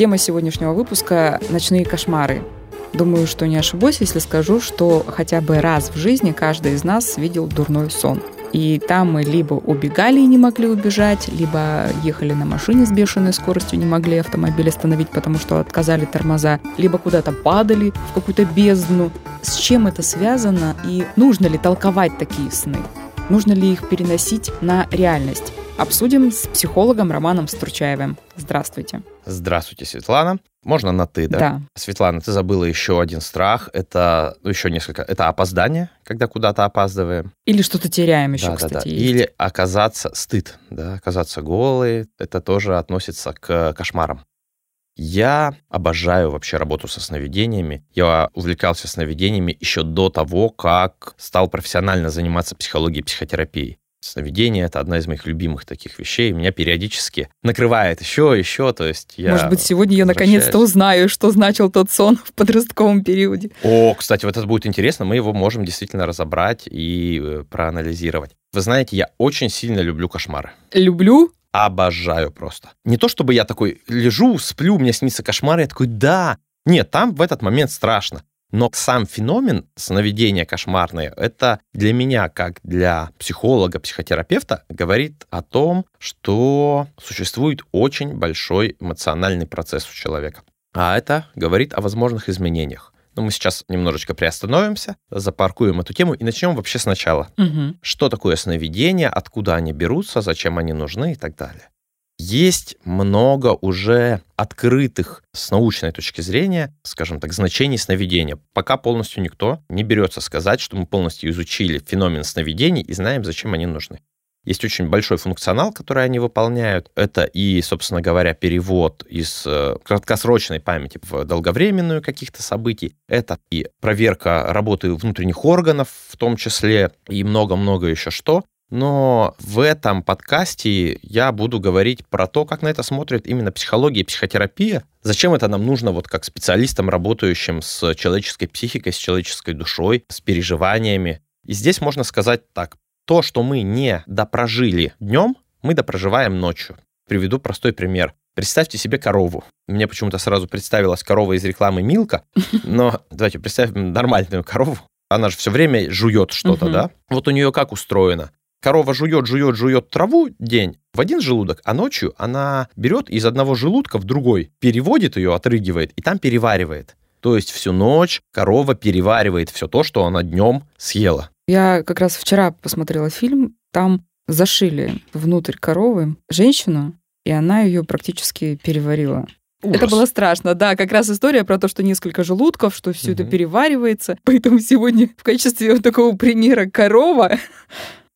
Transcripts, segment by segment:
Тема сегодняшнего выпуска – ночные кошмары. Думаю, что не ошибусь, если скажу, что хотя бы раз в жизни каждый из нас видел дурной сон – и там мы либо убегали и не могли убежать, либо ехали на машине с бешеной скоростью, не могли автомобиль остановить, потому что отказали тормоза, либо куда-то падали в какую-то бездну. С чем это связано и нужно ли толковать такие сны? Нужно ли их переносить на реальность? Обсудим с психологом Романом Стручаевым. Здравствуйте. Здравствуйте, Светлана. Можно на ты, да? Да. Светлана, ты забыла еще один страх. Это ну, еще несколько. Это опоздание, когда куда-то опаздываем. Или что-то теряем еще, да, кстати. Да, да. есть. Или оказаться стыд, да, оказаться голой. Это тоже относится к кошмарам. Я обожаю вообще работу со сновидениями. Я увлекался сновидениями еще до того, как стал профессионально заниматься психологией и психотерапией. Сновидение — это одна из моих любимых таких вещей. Меня периодически накрывает еще, еще, то есть я... Может быть, сегодня я наконец-то узнаю, что значил тот сон в подростковом периоде. О, кстати, вот это будет интересно. Мы его можем действительно разобрать и э, проанализировать. Вы знаете, я очень сильно люблю кошмары. Люблю? Обожаю просто. Не то, чтобы я такой лежу, сплю, мне снится кошмар, я такой, да. Нет, там в этот момент страшно. Но сам феномен сновидения кошмарные, это для меня, как для психолога, психотерапевта, говорит о том, что существует очень большой эмоциональный процесс у человека. А это говорит о возможных изменениях. Но мы сейчас немножечко приостановимся, запаркуем эту тему и начнем вообще сначала. Угу. Что такое сновидения, откуда они берутся, зачем они нужны и так далее. Есть много уже открытых с научной точки зрения, скажем так, значений сновидения. Пока полностью никто не берется сказать, что мы полностью изучили феномен сновидений и знаем, зачем они нужны. Есть очень большой функционал, который они выполняют. Это и, собственно говоря, перевод из э, краткосрочной памяти в долговременную каких-то событий. Это и проверка работы внутренних органов, в том числе, и много-много еще что. Но в этом подкасте я буду говорить про то, как на это смотрит именно психология и психотерапия. Зачем это нам нужно вот как специалистам, работающим с человеческой психикой, с человеческой душой, с переживаниями. И здесь можно сказать так. То, что мы не допрожили днем, мы допроживаем ночью. Приведу простой пример. Представьте себе корову. Мне почему-то сразу представилась корова из рекламы Милка, но давайте представим нормальную корову. Она же все время жует что-то, Мгм. да? Вот у нее как устроено? Корова жует, жует, жует траву день в один желудок, а ночью она берет из одного желудка в другой, переводит ее, отрыгивает и там переваривает. То есть всю ночь корова переваривает все то, что она днем съела. Я как раз вчера посмотрела фильм, там зашили внутрь коровы женщину, и она ее практически переварила. Это Ужас. было страшно, да, как раз история про то, что несколько желудков, что все это Мгм. переваривается. Поэтому сегодня в качестве вот такого примера корова.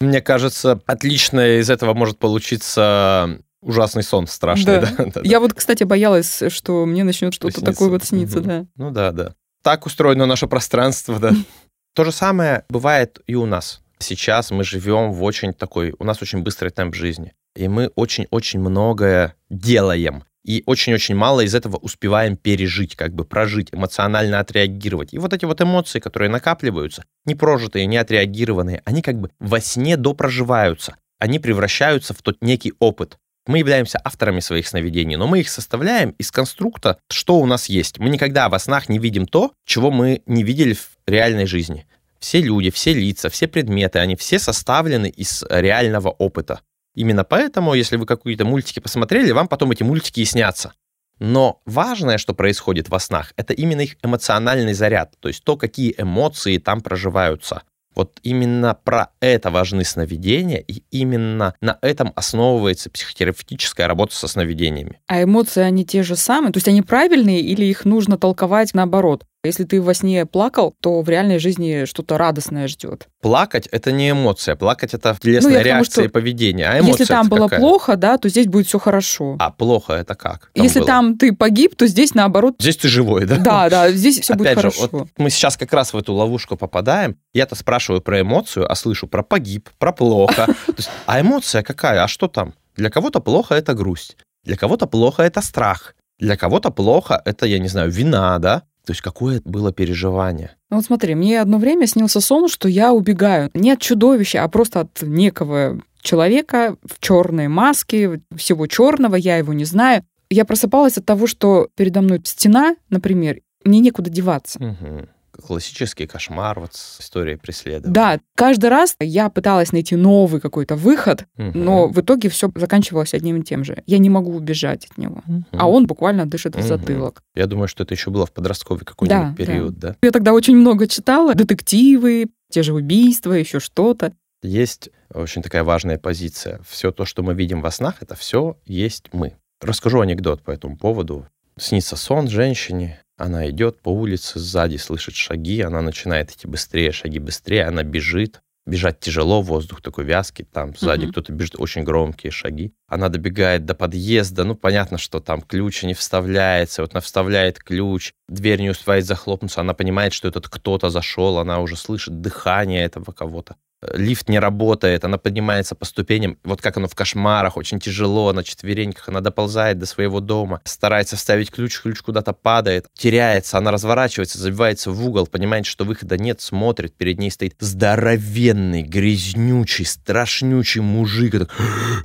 Мне кажется, отлично из этого может получиться ужасный сон страшный. Да. Да. да, да. Я вот, кстати, боялась, что мне начнет Что что-то снится. такое вот сниться, Мгм. да. Ну да, да. Так устроено наше пространство, да. То же самое бывает и у нас. Сейчас мы живем в очень такой, у нас очень быстрый темп жизни. И мы очень-очень многое делаем. И очень-очень мало из этого успеваем пережить, как бы прожить, эмоционально отреагировать. И вот эти вот эмоции, которые накапливаются, не прожитые, не отреагированные, они как бы во сне допроживаются. Они превращаются в тот некий опыт. Мы являемся авторами своих сновидений, но мы их составляем из конструкта, что у нас есть. Мы никогда во снах не видим то, чего мы не видели в реальной жизни. Все люди, все лица, все предметы, они все составлены из реального опыта. Именно поэтому, если вы какие-то мультики посмотрели, вам потом эти мультики и снятся. Но важное, что происходит во снах, это именно их эмоциональный заряд, то есть то, какие эмоции там проживаются. Вот именно про это важны сновидения, и именно на этом основывается психотерапевтическая работа со сновидениями. А эмоции, они те же самые? То есть они правильные или их нужно толковать наоборот? Если ты во сне плакал, то в реальной жизни что-то радостное ждет. Плакать — это не эмоция. Плакать — это телесная Ну, я к тому, реакция и что поведение. А эмоция Если там было какая? плохо, да, то здесь будет все хорошо. А плохо — это как? Если было? там ты погиб, то здесь наоборот. Здесь ты живой, да? Да, да, здесь все будет Опять же, хорошо. вот мы сейчас как раз в эту ловушку попадаем. Я-то спрашиваю про эмоцию, а слышу про погиб, про плохо. А эмоция какая? А что там? Для кого-то плохо это грусть, для кого-то плохо это страх, для кого-то плохо это, я не знаю, вина, да? То есть какое было переживание? Ну вот смотри, мне одно время снился сон, что я убегаю не от чудовища, а просто от некого человека в черной маске, всего черного, я его не знаю. Я просыпалась от того, что передо мной стена, например, мне некуда деваться. Мгм. Классический кошмар вот с историей преследования. Да, каждый раз я пыталась найти новый какой-то выход, Мгм. но в итоге все заканчивалось одним и тем же. Я не могу убежать от него. Мгм. А он буквально дышит в Мгм. затылок. Я думаю, что это еще было в подростковый какой-нибудь Да, период, да. Я тогда очень много читала. Детективы, те же убийства, еще что-то. Есть очень такая важная позиция. Все то, что мы видим во снах, это все есть мы. Расскажу анекдот по этому поводу. Снится сон женщине, она идет по улице, сзади слышит шаги, она начинает идти быстрее, шаги быстрее, она бежит. Бежать тяжело, воздух такой вязкий, там сзади Мгм. кто-то бежит, очень громкие шаги. Она добегает до подъезда, ну, понятно, что там ключ не вставляется, вот она вставляет ключ, дверь не успевает захлопнуться, она понимает, что этот кто-то зашел, она уже слышит дыхание этого кого-то лифт не работает, она поднимается по ступеням, вот как оно в кошмарах, очень тяжело, на четвереньках, она доползает до своего дома, старается вставить ключ, ключ куда-то падает, теряется, она разворачивается, забивается в угол, понимает, что выхода нет, смотрит, перед ней стоит здоровенный, грязнючий, страшнючий мужик, так,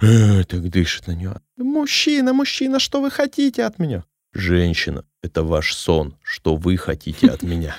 «Э», так дышит на нее. Мужчина, мужчина, что вы хотите от меня? Женщина, это ваш сон, что вы хотите от меня?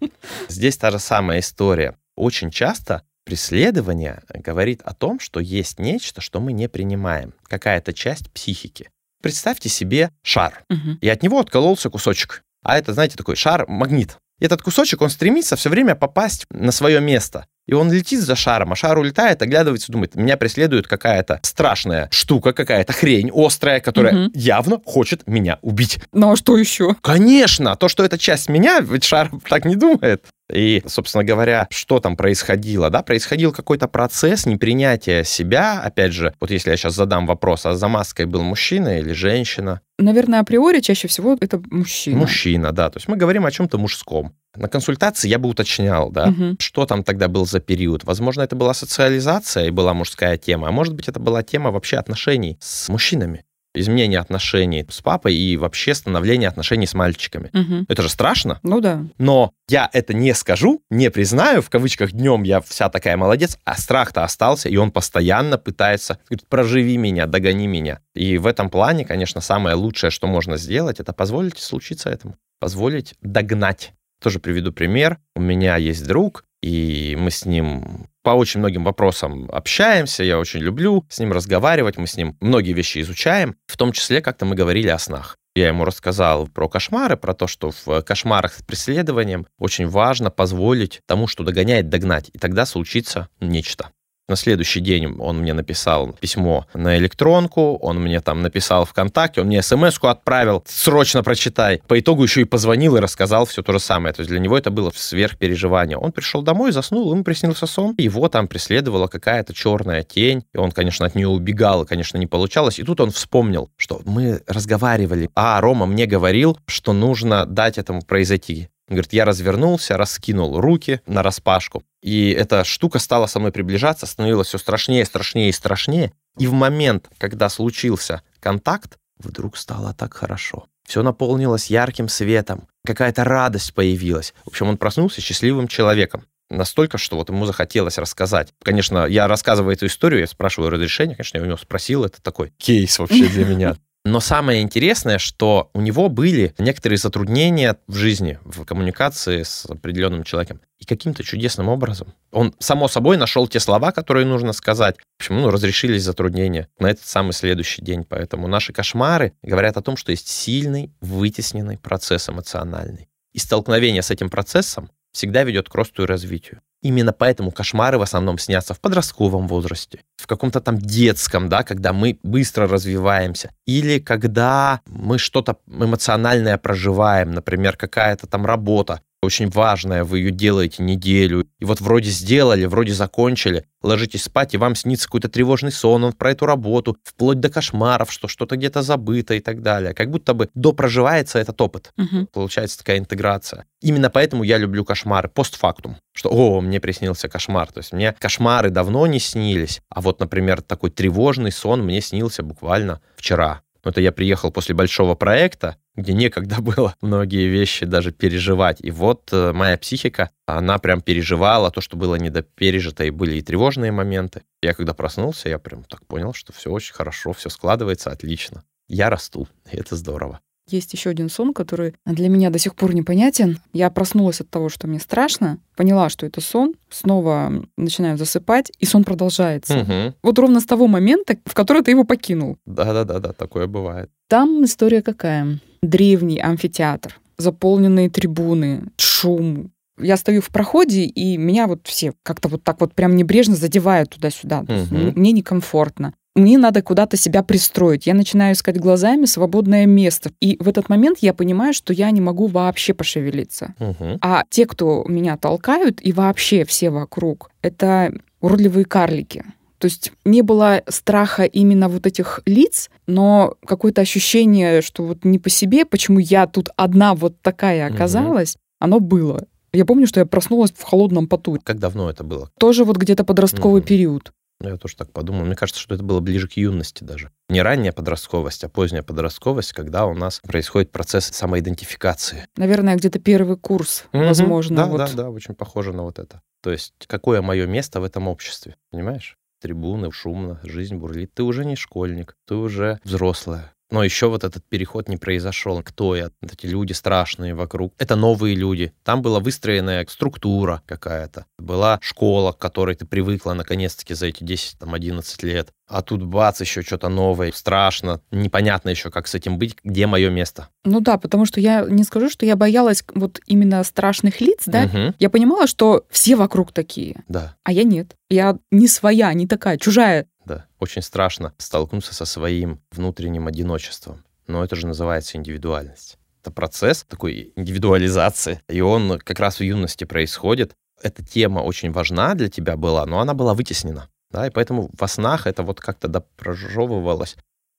Здесь та же самая история. Очень часто преследование говорит о том, что есть нечто, что мы не принимаем, какая-то часть психики. Представьте себе шар, Мгм. и от него откололся кусочек. А это, знаете, такой шар-магнит. Этот кусочек, он стремится все время попасть на свое место. И он летит за шаром, а шар улетает, оглядывается, думает, меня преследует какая-то страшная штука, какая-то хрень острая, которая Мгм. явно хочет меня убить. Ну а что еще? Конечно, то, что это часть меня, ведь шар так не думает. И, собственно говоря, что там происходило? Да, происходил какой-то процесс непринятия себя. Опять же, вот если я сейчас задам вопрос, а за маской был мужчина или женщина? Наверное, априори чаще всего это мужчина. Мужчина, да. То есть мы говорим о чем-то мужском. На консультации я бы уточнял, да, Мгм. что там тогда был за период. Возможно, это была социализация и была мужская тема, а может быть, это была тема вообще отношений с мужчинами. Изменение отношений с папой и вообще становление отношений с мальчиками. Мгм. Это же страшно. Ну да. Но я это не скажу, не признаю, в кавычках, днем я вся такая молодец, а страх-то остался, и он постоянно пытается, говорит, проживи меня, догони меня. И в этом плане, конечно, самое лучшее, что можно сделать, это позволить случиться этому, позволить догнать. Тоже приведу пример. У меня есть друг, и мы с ним по очень многим вопросам общаемся, я очень люблю с ним разговаривать, мы с ним многие вещи изучаем, в том числе как-то мы говорили о снах. Я ему рассказал про кошмары, про то, что в кошмарах с преследованием очень важно позволить тому, что догоняет, догнать, и тогда случится нечто. На следующий день он мне написал письмо на электронку, он мне там написал ВКонтакте, он мне смс-ку отправил, срочно прочитай. По итогу еще и позвонил и рассказал все то же самое. То есть для него это было сверхпереживание. Он пришел домой, заснул, ему приснился сон, его там преследовала какая-то черная тень, и он, конечно, от нее убегал, и, конечно, не получалось. И тут он вспомнил, что мы разговаривали, а Рома мне говорил, что нужно дать этому произойти. Говорит, я развернулся, раскинул руки на распашку, и эта штука стала со мной приближаться, становилась все страшнее, страшнее и страшнее. И в момент, когда случился контакт, вдруг стало так хорошо. Все наполнилось ярким светом, какая-то радость появилась. В общем, он проснулся счастливым человеком. Настолько, что вот ему захотелось рассказать. Конечно, я рассказываю эту историю, я спрашиваю разрешение, конечно, я у него спросил, это такой кейс вообще для меня. Но самое интересное, что у него были некоторые затруднения в жизни, в коммуникации с определенным человеком. И каким-то чудесным образом он, само собой, нашел те слова, которые нужно сказать. В общем, ну, разрешились затруднения на этот самый следующий день. Поэтому наши кошмары говорят о том, что есть сильный, вытесненный процесс эмоциональный. И столкновение с этим процессом всегда ведет к росту и развитию. Именно поэтому кошмары в основном снятся в подростковом возрасте, в каком-то там детском, да, когда мы быстро развиваемся, или когда мы что-то эмоциональное проживаем, например, какая-то там работа, очень важная, вы ее делаете неделю, и вот вроде сделали, вроде закончили, ложитесь спать, и вам снится какой-то тревожный сон он про эту работу, вплоть до кошмаров, что что-то где-то забыто и так далее. Как будто бы допроживается этот опыт. Мгм. Получается такая интеграция. Именно поэтому я люблю кошмары постфактум. Что, о, мне приснился кошмар. То есть мне кошмары давно не снились, а вот, например, такой тревожный сон мне снился буквально вчера. Но это я приехал после большого проекта, где некогда было многие вещи даже переживать. И вот э, моя психика, она прям переживала то, что было недопережито, и были и тревожные моменты. Я когда проснулся, я прям так понял, что все очень хорошо, все складывается отлично. Я расту, и это здорово. Есть еще один сон, который для меня до сих пор непонятен. Я проснулась от того, что мне страшно, поняла, что это сон, снова начинаю засыпать, и сон продолжается. Мгм. Вот ровно с того момента, в который ты его покинул. Да-да-да, такое бывает. Там история какая? Древний амфитеатр, заполненные трибуны, шум. Я стою в проходе, и меня вот все как-то вот так вот прям небрежно задевают туда-сюда. М- Мне некомфортно. Мне надо куда-то себя пристроить. Я начинаю искать глазами свободное место. И в этот момент я понимаю, что я не могу вообще пошевелиться. Мгм. А те, кто меня толкают, и вообще все вокруг, это уродливые карлики. То есть не было страха именно вот этих лиц, но какое-то ощущение, что вот не по себе, почему я тут одна вот такая оказалась, оно было. Я помню, что я проснулась в холодном поту. Как давно это было? Тоже вот где-то подростковый Мгм. период. Ну, Я тоже так подумал. Мне кажется, что это было ближе к юности даже. Не ранняя подростковость, а поздняя подростковость, когда у нас происходит процесс самоидентификации. Наверное, где-то первый курс, Мгм. возможно. Да, вот. да, да, очень похоже на вот это. То есть, какое мое место в этом обществе, понимаешь? Трибуны, шумно, жизнь бурлит. Ты уже не школьник, ты уже взрослая. Но еще вот этот переход не произошел. Кто я? Вот эти люди страшные вокруг. Это новые люди. Там была выстроенная структура какая-то. Была школа, к которой ты привыкла наконец-таки за эти 10-11 лет. А тут бац, еще что-то новое. Страшно. Непонятно еще, как с этим быть. Где мое место? Ну да, потому что я не скажу, что я боялась вот именно страшных лиц, да. Мгм. Я понимала, что все вокруг такие, Да. а я нет. Я не своя, не такая, чужая. Да, очень страшно столкнуться со своим внутренним одиночеством. Но это же называется индивидуальность. Это процесс такой индивидуализации, и он как раз в юности происходит. Эта тема очень важна для тебя была, но она была вытеснена. Да, и поэтому во снах это вот как-то допрожевывалось.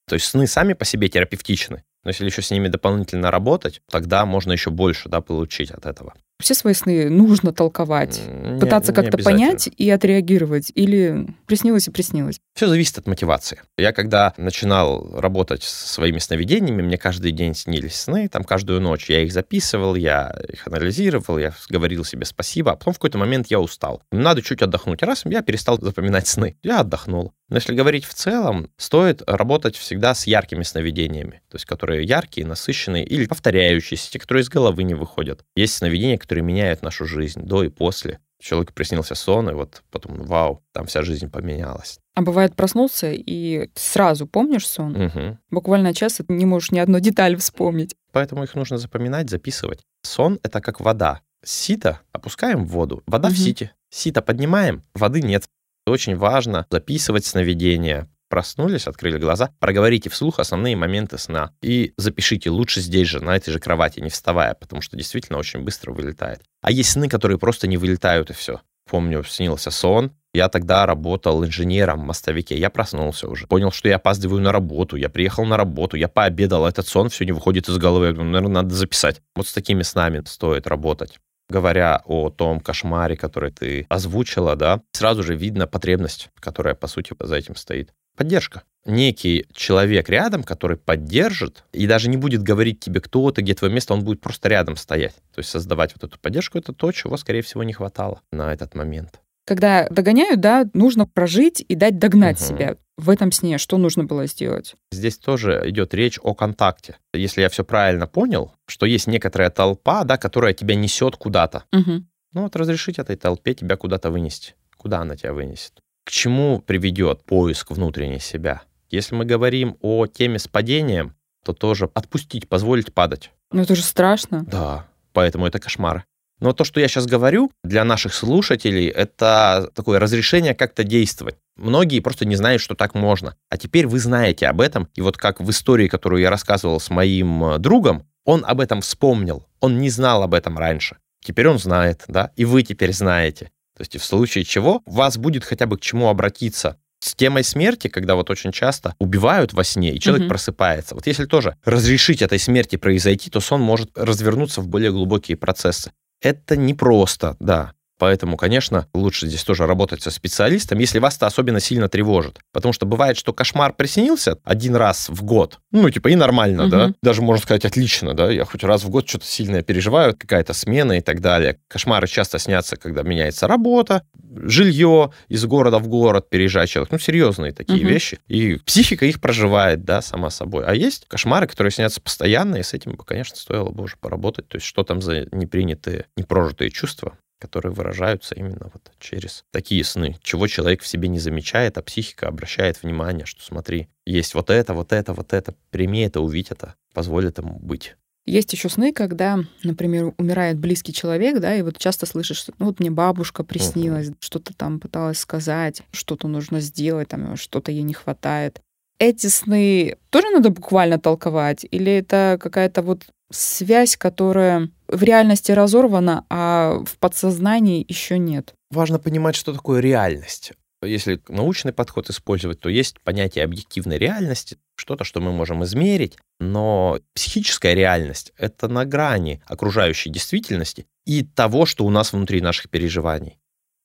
То есть сны сами по себе терапевтичны. Но если еще с ними дополнительно работать, тогда можно еще больше да, получить от этого. Все свои сны нужно толковать, не- пытаться не как-то понять и отреагировать. Или приснилось и приснилось. Все зависит от мотивации. Я когда начинал работать со своими сновидениями, мне каждый день снились сны, там каждую ночь я их записывал, я их анализировал, я говорил себе спасибо, а потом в какой-то момент я устал. Надо чуть отдохнуть. Раз, я перестал запоминать сны. Я отдохнул. Но если говорить в целом, стоит работать всегда с яркими сновидениями, то есть которые яркие, насыщенные или повторяющиеся, те, которые из головы не выходят. Есть сновидения, которые меняют нашу жизнь до и после. Человеку приснился сон, и вот потом, вау, там вся жизнь поменялась. А бывает, проснулся и сразу помнишь сон? Мгм. Буквально час и ты не можешь ни одну деталь вспомнить. Поэтому их нужно запоминать, записывать. Сон — это как вода. Сито опускаем в воду, вода в Мгм. сите. Сито поднимаем, воды нет. Очень важно записывать сновидения. Проснулись, открыли глаза, проговорите вслух основные моменты сна. И запишите лучше здесь же, на этой же кровати, не вставая, потому что действительно очень быстро вылетает. А есть сны, которые просто не вылетают, и все. Помню, снился сон, я тогда работал инженером в мостовике. Я проснулся уже. Понял, что я опаздываю на работу. Я приехал на работу, я пообедал. Этот сон все не выходит из головы. Я думаю, наверное, надо записать. Вот с такими снами стоит работать. Говоря о том кошмаре, который ты озвучила, да, сразу же видно потребность, которая, по сути, за этим стоит. Поддержка. Некий человек рядом, который поддержит и даже не будет говорить тебе, кто ты, где твое место, он будет просто рядом стоять. То есть создавать вот эту поддержку, это то, чего, скорее всего, не хватало на этот момент. Когда догоняют, да, нужно прожить и дать догнать Мгм. себя. В этом сне что нужно было сделать? Здесь тоже идет речь о контакте. Если я все правильно понял, что есть некоторая толпа, да, которая тебя несет куда-то. Мгм. Ну вот разрешить этой толпе тебя куда-то вынести. Куда она тебя вынесет? К чему приведет поиск внутренней себя? Если мы говорим о теме с падением, то тоже отпустить, позволить падать. Ну это же страшно. Да, поэтому это кошмары. Но то, что я сейчас говорю, для наших слушателей, это такое разрешение как-то действовать. Многие просто не знают, что так можно. А теперь вы знаете об этом. И вот как в истории, которую я рассказывал с моим э, другом, он об этом вспомнил. Он не знал об этом раньше. Теперь он знает, да, и вы теперь знаете. То есть в случае чего у вас будет хотя бы к чему обратиться. С темой смерти, когда вот очень часто убивают во сне, и человек угу. просыпается. Вот если тоже разрешить этой смерти произойти, то сон может развернуться в более глубокие процессы. Это непросто, да. Поэтому, конечно, лучше здесь тоже работать со специалистом, если вас это особенно сильно тревожит. Потому что бывает, что кошмар приснился один раз в год. Ну, типа, и нормально, угу. да. Даже можно сказать, отлично, да. Я хоть раз в год что-то сильное переживаю, какая-то смена и так далее. Кошмары часто снятся, когда меняется работа, жилье из города в город переезжает человек. Ну, серьезные такие угу. вещи. И психика их проживает, да, сама собой. А есть кошмары, которые снятся постоянно, и с этим бы, конечно, стоило бы уже поработать. То есть, что там за непринятые, непрожитые чувства которые выражаются именно вот через такие сны, чего человек в себе не замечает, а психика обращает внимание, что смотри, есть вот это, вот это, вот это, прими это, увидь это, позволит ему быть. Есть еще сны, когда, например, умирает близкий человек, да, и вот часто слышишь, что ну вот мне бабушка приснилась, uh-huh. что-то там пыталась сказать, что-то нужно сделать, там что-то ей не хватает. Эти сны тоже надо буквально толковать, или это какая-то вот связь, которая в реальности разорвана, а в подсознании еще нет. Важно понимать, что такое реальность. Если научный подход использовать, то есть понятие объективной реальности, что-то, что мы можем измерить, но психическая реальность — это на грани окружающей действительности и того, что у нас внутри наших переживаний.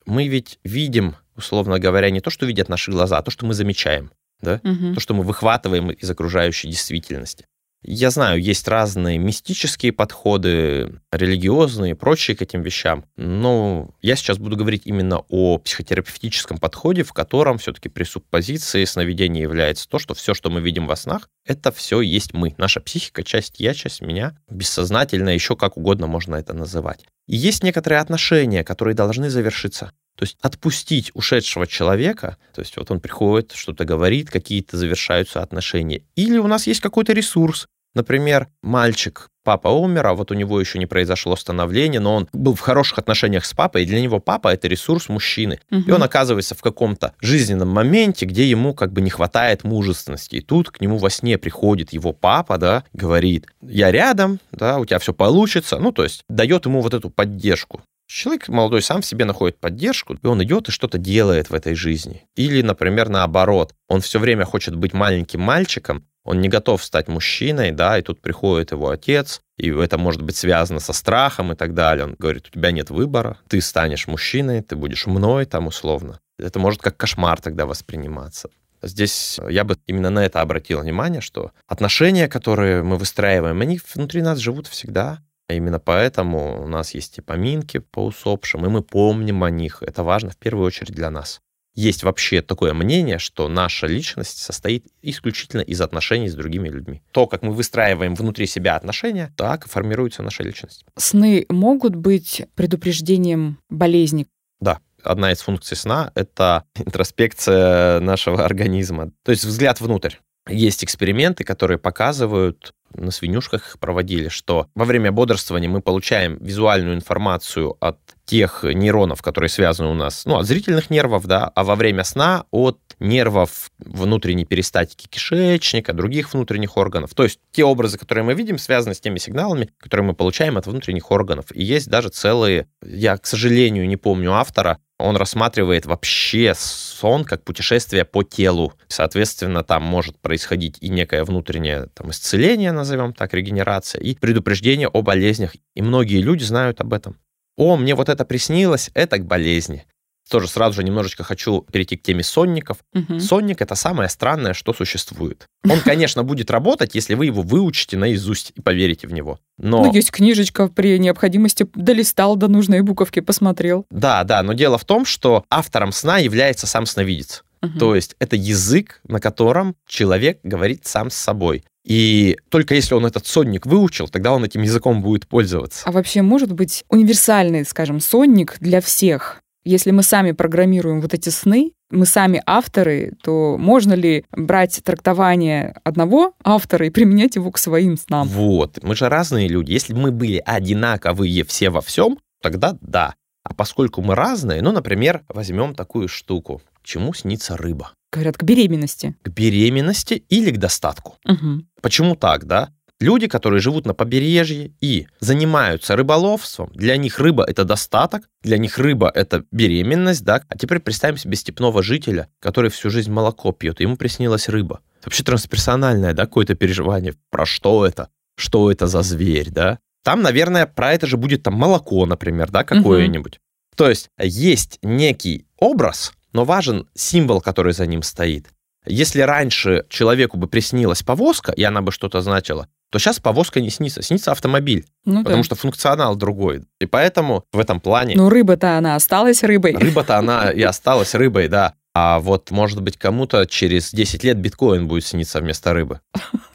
Мы ведь видим, условно говоря, не то, что видят наши глаза, а то, что мы замечаем, да? угу. то, что мы выхватываем из окружающей действительности. Я знаю, есть разные мистические подходы, религиозные и прочие к этим вещам, но я сейчас буду говорить именно о психотерапевтическом подходе, в котором все-таки пресуппозицией сновидения является то, что все, что мы видим во снах, это все есть мы. Наша психика, часть я, часть меня, бессознательно, еще как угодно можно это называть. И есть некоторые отношения, которые должны завершиться. То есть отпустить ушедшего человека, то есть вот он приходит, что-то говорит, какие-то завершаются отношения. Или у нас есть какой-то ресурс. Например, мальчик, папа умер, а вот у него еще не произошло становление, но он был в хороших отношениях с папой, и для него папа — это ресурс мужчины. Угу. И он оказывается в каком-то жизненном моменте, где ему как бы не хватает мужественности. И тут к нему во сне приходит его папа, да, говорит, я рядом, да, у тебя все получится. Ну, то есть дает ему вот эту поддержку. Человек молодой сам в себе находит поддержку, и он идет и что-то делает в этой жизни. Или, например, наоборот, он все время хочет быть маленьким мальчиком, он не готов стать мужчиной, да, и тут приходит его отец, и это может быть связано со страхом и так далее. Он говорит, у тебя нет выбора, ты станешь мужчиной, ты будешь мной там условно. Это может как кошмар тогда восприниматься. Здесь я бы именно на это обратил внимание, что отношения, которые мы выстраиваем, они внутри нас живут всегда, именно поэтому у нас есть и поминки по усопшим, и мы помним о них. Это важно в первую очередь для нас. Есть вообще такое мнение, что наша личность состоит исключительно из отношений с другими людьми. То, как мы выстраиваем внутри себя отношения, так и формируется наша личность. Сны могут быть предупреждением болезни? Да, одна из функций сна — это интроспекция нашего организма, то есть взгляд внутрь. Есть эксперименты, которые показывают, на свинюшках их проводили, что во время бодрствования мы получаем визуальную информацию от тех нейронов, которые связаны у нас, ну, от зрительных нервов, да, а во время сна от нервов внутренней перистатики кишечника, других внутренних органов. То есть те образы, которые мы видим, связаны с теми сигналами, которые мы получаем от внутренних органов. И есть даже целые, я, к сожалению, не помню автора, он рассматривает вообще сон как путешествие по телу. Соответственно, там может происходить и некое внутреннее там, исцеление, назовем так, регенерация, и предупреждение о болезнях. И многие люди знают об этом. О, мне вот это приснилось, это к болезни тоже сразу же немножечко хочу перейти к теме сонников. Угу. Сонник — это самое странное, что существует. Он, конечно, будет работать, если вы его выучите наизусть и поверите в него. Но... Ну, есть книжечка, при необходимости долистал до нужной буковки, посмотрел. Да, да, но дело в том, что автором сна является сам сновидец. Угу. То есть это язык, на котором человек говорит сам с собой. И только если он этот сонник выучил, тогда он этим языком будет пользоваться. А вообще может быть универсальный, скажем, сонник для всех? Если мы сами программируем вот эти сны, мы сами авторы, то можно ли брать трактование одного автора и применять его к своим снам? Вот. Мы же разные люди. Если бы мы были одинаковые все во всем, тогда да. А поскольку мы разные, ну, например, возьмем такую штуку. Чему снится рыба? Говорят, к беременности. К беременности или к достатку. Угу. Почему так, да? Люди, которые живут на побережье и занимаются рыболовством, для них рыба – это достаток, для них рыба – это беременность, да? А теперь представим себе степного жителя, который всю жизнь молоко пьет, ему приснилась рыба. Вообще трансперсональное, да, какое-то переживание. Про что это? Что это за зверь, да? Там, наверное, про это же будет там молоко, например, да, какое-нибудь. Угу. То есть есть некий образ, но важен символ, который за ним стоит. Если раньше человеку бы приснилась повозка, и она бы что-то значила, то сейчас повозка не снится, снится автомобиль, ну, потому да. что функционал другой. И поэтому в этом плане... Ну, рыба-то она осталась рыбой. Рыба-то она и осталась рыбой, да. А вот, может быть, кому-то через 10 лет биткоин будет сниться вместо рыбы.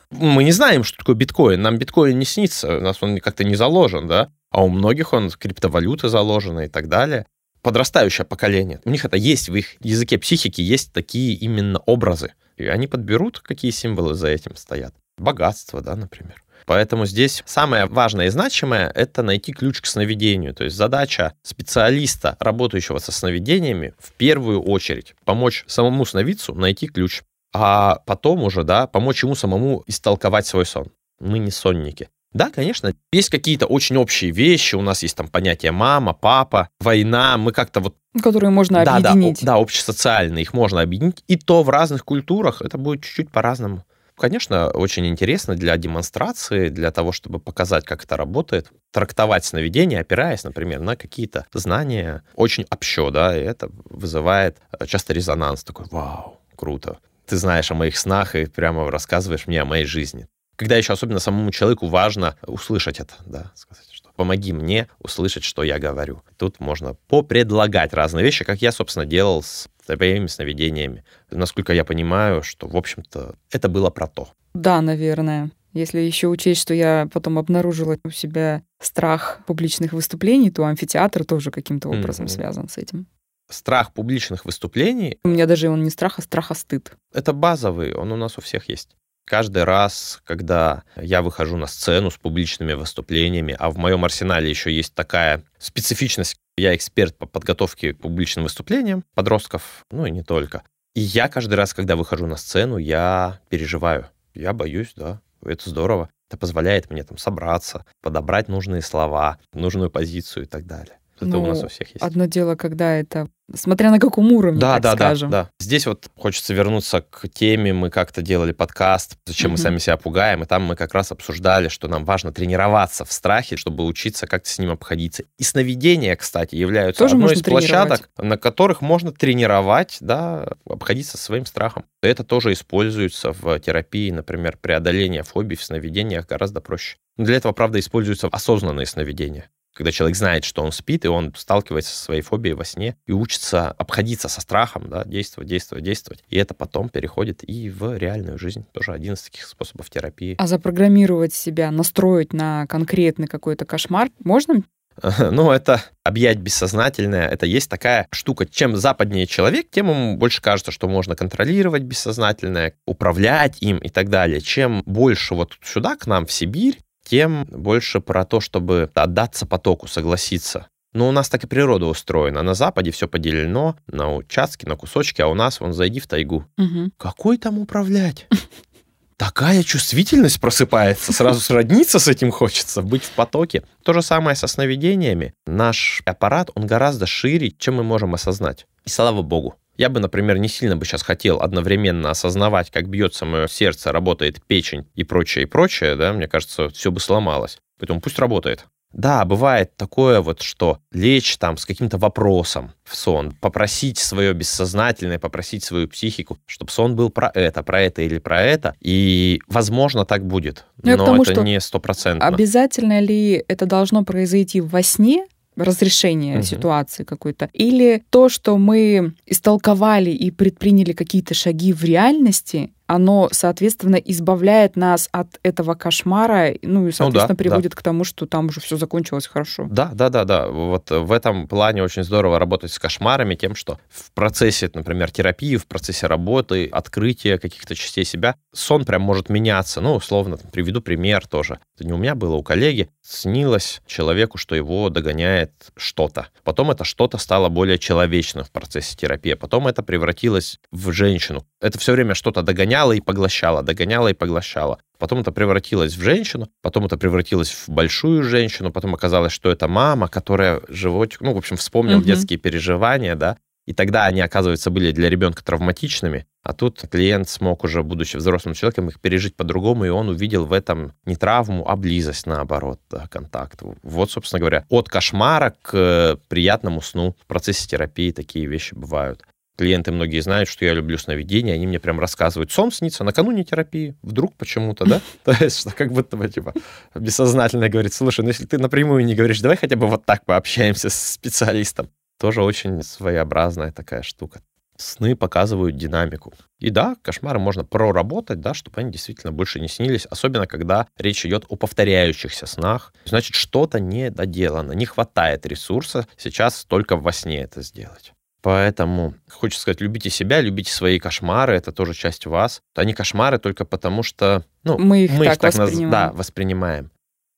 Мы не знаем, что такое биткоин. Нам биткоин не снится, у нас он как-то не заложен, да? А у многих он криптовалюты заложены и так далее. Подрастающее поколение, у них это есть, в их языке психики есть такие именно образы. И они подберут, какие символы за этим стоят богатство, да, например. Поэтому здесь самое важное и значимое – это найти ключ к сновидению. То есть задача специалиста, работающего со сновидениями, в первую очередь помочь самому сновидцу найти ключ, а потом уже, да, помочь ему самому истолковать свой сон. Мы не сонники. Да, конечно, есть какие-то очень общие вещи. У нас есть там понятие мама, папа, война. Мы как-то вот... Которые можно да, объединить. Да, да, общесоциальные. Их можно объединить. И то в разных культурах это будет чуть-чуть по-разному. Конечно, очень интересно для демонстрации, для того, чтобы показать, как это работает, трактовать сновидения, опираясь, например, на какие-то знания очень общо, да, и это вызывает э, часто резонанс такой, вау, круто. Ты знаешь о моих снах и прямо рассказываешь мне о моей жизни. Когда еще особенно самому человеку важно услышать это, да, сказать, что помоги мне услышать, что я говорю. Тут можно попредлагать разные вещи, как я, собственно, делал с своими сновидениями. Насколько я понимаю, что, в общем-то, это было про то. Да, наверное. Если еще учесть, что я потом обнаружила у себя страх публичных выступлений, то амфитеатр тоже каким-то образом mm-hmm. связан с этим. Страх публичных выступлений. У меня даже он не страх, а страх, а стыд. Это базовый, он у нас у всех есть. Каждый раз, когда я выхожу на сцену с публичными выступлениями, а в моем арсенале еще есть такая специфичность, я эксперт по подготовке к публичным выступлениям подростков, ну и не только. И я каждый раз, когда выхожу на сцену, я переживаю. Я боюсь, да, это здорово. Это позволяет мне там собраться, подобрать нужные слова, нужную позицию и так далее. Это ну, у нас у всех есть. Одно дело, когда это Смотря на каком уровне, да, так да, скажем. Да, да. Здесь вот хочется вернуться к теме. Мы как-то делали подкаст «Зачем мы сами себя пугаем?» И там мы как раз обсуждали, что нам важно тренироваться в страхе, чтобы учиться как-то с ним обходиться. И сновидения, кстати, являются Тоже одной из площадок, на которых можно тренировать, да, обходиться своим страхом. Это тоже используется в терапии, например, преодоление фобий в сновидениях гораздо проще. Для этого, правда, используются осознанные сновидения когда человек знает, что он спит, и он сталкивается со своей фобией во сне и учится обходиться со страхом, да, действовать, действовать, действовать. И это потом переходит и в реальную жизнь. Тоже один из таких способов терапии. А запрограммировать себя, настроить на конкретный какой-то кошмар можно? Ну, это объять бессознательное. Это есть такая штука. Чем западнее человек, тем ему больше кажется, что можно контролировать бессознательное, управлять им и так далее. Чем больше вот сюда, к нам, в Сибирь, тем больше про то, чтобы отдаться потоку, согласиться. Но у нас так и природа устроена. На Западе все поделено на участки, на кусочки, а у нас, вон, зайди в тайгу. Угу. Какой там управлять? Такая чувствительность просыпается, сразу сродниться с этим хочется, быть в потоке. То же самое со сновидениями. Наш аппарат, он гораздо шире, чем мы можем осознать. И слава богу. Я бы, например, не сильно бы сейчас хотел одновременно осознавать, как бьется мое сердце, работает печень и прочее, и прочее, да, мне кажется, все бы сломалось. Поэтому пусть работает. Да, бывает такое вот, что лечь там с каким-то вопросом в сон, попросить свое бессознательное, попросить свою психику, чтобы сон был про это, про это или про это. И, возможно, так будет. Ну, но, но это не стопроцентно. Обязательно ли это должно произойти во сне, разрешение угу. ситуации какой-то, или то, что мы истолковали и предприняли какие-то шаги в реальности, оно, соответственно, избавляет нас от этого кошмара, ну и, соответственно, ну, да, приводит да. к тому, что там уже все закончилось хорошо. Да, да, да, да. Вот в этом плане очень здорово работать с кошмарами, тем, что в процессе, например, терапии, в процессе работы, открытия каких-то частей себя, сон прям может меняться. Ну, условно, там, приведу пример тоже. Это не у меня было, у коллеги. Снилось человеку, что его догоняет что-то. Потом это что-то стало более человечным в процессе терапии. Потом это превратилось в женщину. Это все время что-то догоняло и поглощало, догоняло и поглощало. Потом это превратилось в женщину, потом это превратилось в большую женщину, потом оказалось, что это мама, которая животик, ну, в общем, вспомнил угу. детские переживания, да, и тогда они, оказывается, были для ребенка травматичными, а тут клиент смог уже, будучи взрослым человеком, их пережить по-другому, и он увидел в этом не травму, а близость, наоборот, да, контакт. Вот, собственно говоря, от кошмара к приятному сну в процессе терапии такие вещи бывают. Клиенты многие знают, что я люблю сновидения, они мне прям рассказывают, сон снится накануне терапии, вдруг почему-то, да? То есть, что как будто бы, типа, бессознательно говорит, слушай, ну если ты напрямую не говоришь, давай хотя бы вот так пообщаемся с специалистом. Тоже очень своеобразная такая штука. Сны показывают динамику. И да, кошмары можно проработать, да, чтобы они действительно больше не снились, особенно когда речь идет о повторяющихся снах. Значит, что-то не доделано, не хватает ресурса сейчас только во сне это сделать. Поэтому хочется сказать, любите себя, любите свои кошмары, это тоже часть вас. Они кошмары только потому, что ну, мы их мы так, их так воспринимаем. Да, воспринимаем.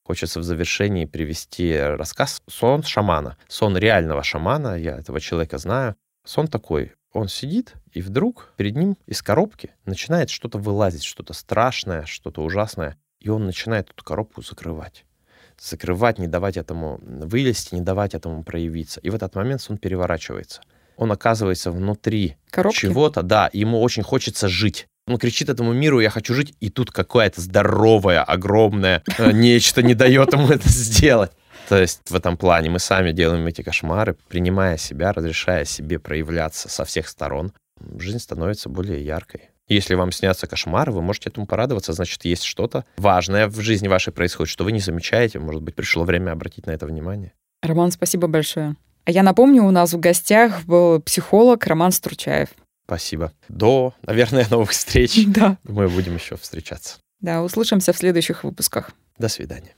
Хочется в завершении привести рассказ «Сон шамана». Сон реального шамана, я этого человека знаю. Сон такой, он сидит, и вдруг перед ним из коробки начинает что-то вылазить, что-то страшное, что-то ужасное, и он начинает эту коробку закрывать. Закрывать, не давать этому вылезти, не давать этому проявиться. И в этот момент сон переворачивается — он оказывается внутри Коробки? чего-то, да, ему очень хочется жить. Он кричит этому миру, я хочу жить, и тут какое-то здоровое, огромное э, нечто не дает ему это сделать. То есть в этом плане мы сами делаем эти кошмары, принимая себя, разрешая себе проявляться со всех сторон. Жизнь становится более яркой. Если вам снятся кошмары, вы можете этому порадоваться, значит, есть что-то важное в жизни вашей происходит, что вы не замечаете. Может быть, пришло время обратить на это внимание. Роман, спасибо большое. А я напомню, у нас в гостях был психолог Роман Стручаев. Спасибо. До, наверное, новых встреч. Да. Мы будем еще встречаться. Да, услышимся в следующих выпусках. До свидания.